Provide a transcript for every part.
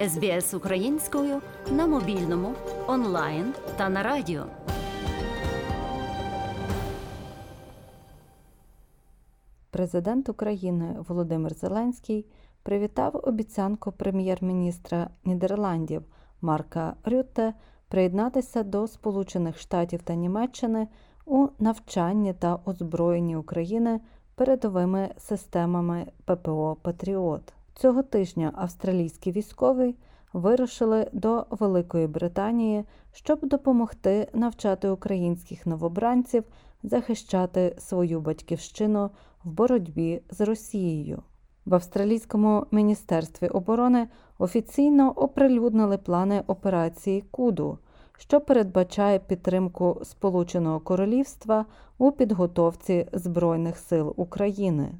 СБС українською на мобільному, онлайн та на радіо. Президент України Володимир Зеленський привітав обіцянку прем'єр-міністра Нідерландів Марка Рютте приєднатися до Сполучених Штатів та Німеччини у навчанні та озброєнні України передовими системами ППО Патріот. Цього тижня австралійські військові вирушили до Великої Британії, щоб допомогти навчати українських новобранців захищати свою батьківщину в боротьбі з Росією. В австралійському міністерстві оборони офіційно оприлюднили плани операції Куду, що передбачає підтримку Сполученого Королівства у підготовці Збройних сил України.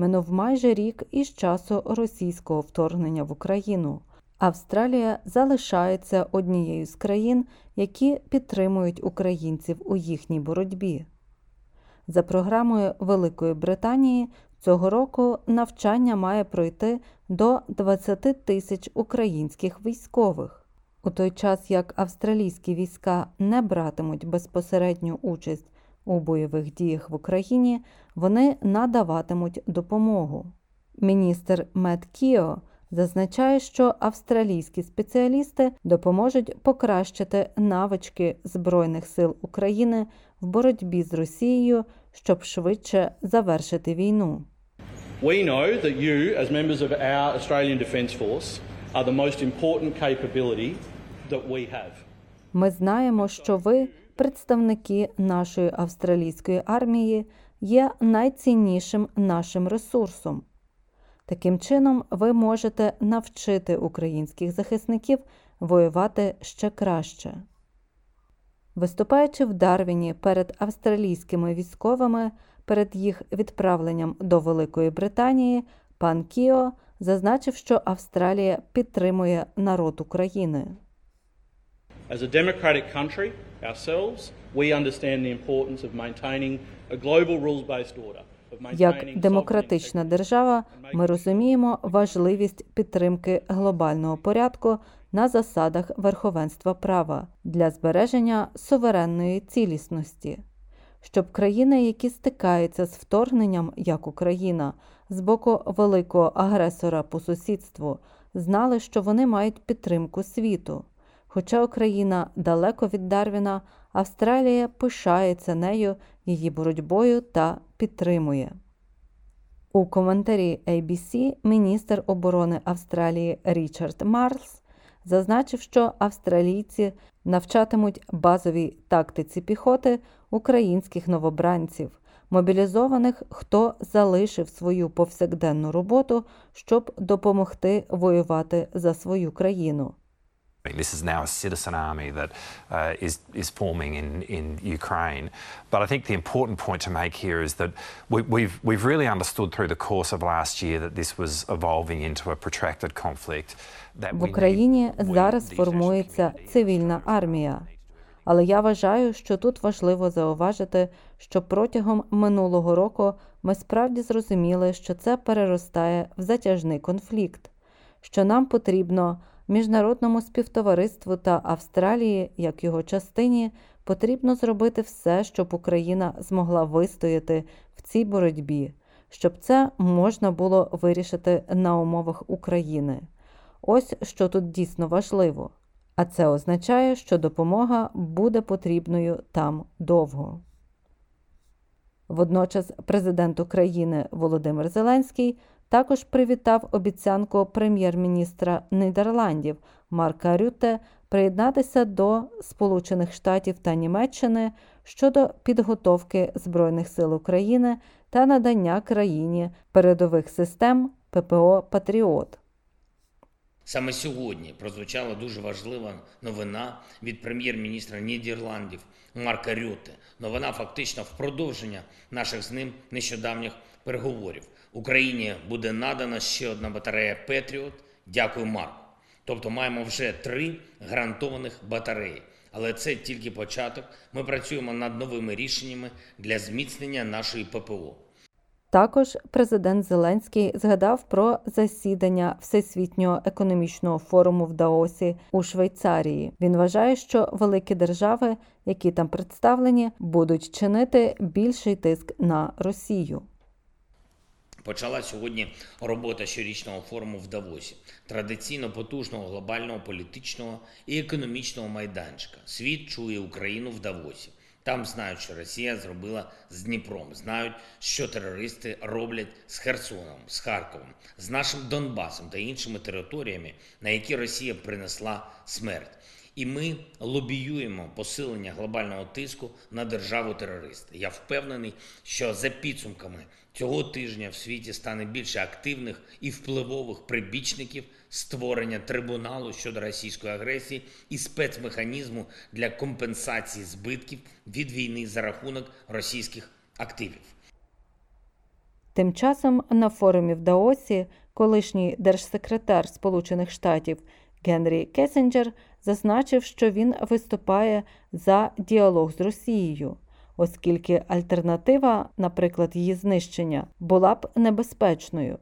Минув майже рік із часу російського вторгнення в Україну. Австралія залишається однією з країн, які підтримують українців у їхній боротьбі. За програмою Великої Британії цього року навчання має пройти до 20 тисяч українських військових. У той час як австралійські війська не братимуть безпосередню участь у бойових діях в Україні, вони надаватимуть допомогу. Міністр Мет Кіо зазначає, що австралійські спеціалісти допоможуть покращити навички Збройних сил України в боротьбі з Росією, щоб швидше завершити війну. We know that you, as members of our Australian Defence Force, are the most important capability that we have. Ми знаємо, що ви, представники нашої австралійської армії, є найціннішим нашим ресурсом. Таким чином, ви можете навчити українських захисників воювати ще краще. Виступаючи в Дарвіні перед австралійськими військовими перед їх відправленням до Великої Британії, пан Кіо зазначив, що Австралія підтримує народ України. As a democratic country ourselves, we understand the importance of maintaining a global rules-based order. Як демократична держава, ми розуміємо важливість підтримки глобального порядку на засадах верховенства права для збереження суверенної цілісності, щоб країни, які стикаються з вторгненням, як Україна, з боку великого агресора по сусідству, знали, що вони мають підтримку світу. Хоча Україна далеко від Дарвіна, Австралія пишається нею, її боротьбою та підтримує. У коментарі ABC міністр оборони Австралії Річард Марлс зазначив, що австралійці навчатимуть базовій тактиці піхоти українських новобранців, мобілізованих, хто залишив свою повсякденну роботу, щоб допомогти воювати за свою країну. This is now a citizen army that uh, is, is forming in, in Ukraine. But I think the important point to make here is that we, we've, we've really understood through the course of last year that this was evolving into a protracted conflict. That В Україні зараз формується цивільна армія. Але я вважаю, що тут важливо зауважити, що протягом минулого року ми справді зрозуміли, що це переростає в затяжний конфлікт, що нам потрібно міжнародному співтовариству та Австралії, як його частині, потрібно зробити все, щоб Україна змогла вистояти в цій боротьбі, щоб це можна було вирішити на умовах України. Ось що тут дійсно важливо. А це означає, що допомога буде потрібною там довго. Водночас президент України Володимир Зеленський також привітав обіцянку прем'єр-міністра Нідерландів Марка Рютте приєднатися до Сполучених Штатів та Німеччини щодо підготовки Збройних сил України та надання країні передових систем ППО Патріот. Саме сьогодні прозвучала дуже важлива новина від прем'єр-міністра Нідерландів Марка Рютте. Новина фактично в продовження наших з ним нещодавніх переговорів. Україні буде надана ще одна батарея Петріот. Дякую, Марку. Тобто маємо вже три гарантованих батареї. Але це тільки початок. Ми працюємо над новими рішеннями для зміцнення нашої ППО. Також президент Зеленський згадав про засідання Всесвітнього економічного форуму в Даосі у Швейцарії. Він вважає, що великі держави, які там представлені, будуть чинити більший тиск на Росію. Почала сьогодні робота щорічного форуму в Давосі, традиційно потужного глобального політичного і економічного майданчика. Світ чує Україну в Давосі. Там знають, що Росія зробила з Дніпром, знають, що терористи роблять з Херсоном, з Харковом, з нашим Донбасом та іншими територіями, на які Росія принесла смерть. І ми лобіюємо посилення глобального тиску на державу терориста. Я впевнений, що за підсумками цього тижня в світі стане більше активних і впливових прибічників створення трибуналу щодо російської агресії і спецмеханізму для компенсації збитків від війни за рахунок російських активів. Тим часом на форумі в Даосі колишній держсекретар Сполучених Штатів Генрі Кесенджер зазначив, що він виступає за діалог з Росією, оскільки альтернатива, наприклад, її знищення, була б небезпечною.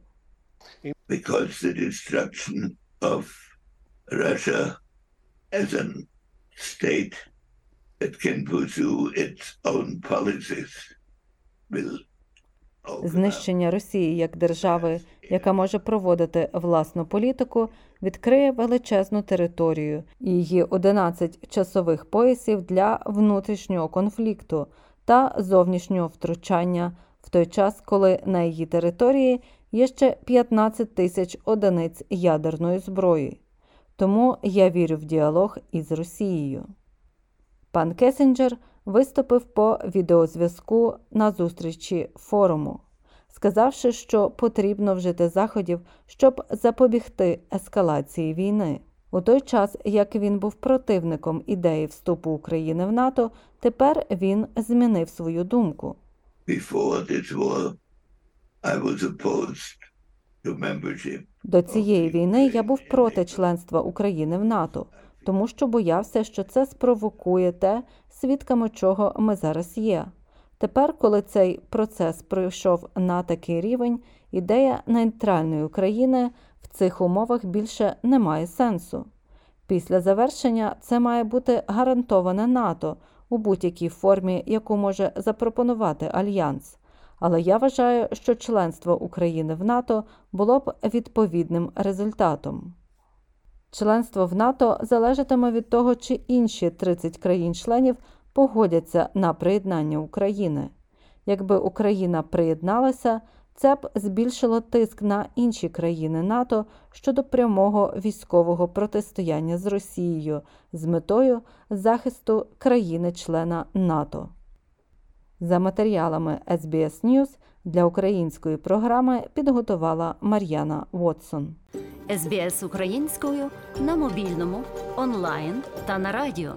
because the destruction of Russia can pursue its own policies will Знищення Росії як держави, яка може проводити власну політику, відкриє величезну територію і її 11 часових поясів для внутрішнього конфлікту та зовнішнього втручання в той час, коли на її території є ще 15 тисяч одиниць ядерної зброї. Тому я вірю в діалог із Росією. Пан Кесенджер виступив по відеозв'язку на зустрічі форуму, сказавши, що потрібно вжити заходів, щоб запобігти ескалації війни. У той час, як він був противником ідеї вступу України в НАТО, тепер він змінив свою думку. До цієї війни я був проти членства України в НАТО, тому що боявся, що це спровокує те, свідками чого ми зараз є. Тепер, коли цей процес пройшов на такий рівень, ідея нейтральної України в цих умовах більше не має сенсу. Після завершення це має бути гарантоване НАТО у будь-якій формі, яку може запропонувати альянс. Але я вважаю, що членство України в НАТО було б відповідним результатом. Членство в НАТО залежатиме від того, чи інші 30 країн-членів погодяться на приєднання України. Якби Україна приєдналася, це б збільшило тиск на інші країни НАТО щодо прямого військового протистояння з Росією з метою захисту країни-члена НАТО. За матеріалами SBS News для української програми підготувала Мар'яна Вотсон. СБС українською на мобільному, онлайн та на радіо.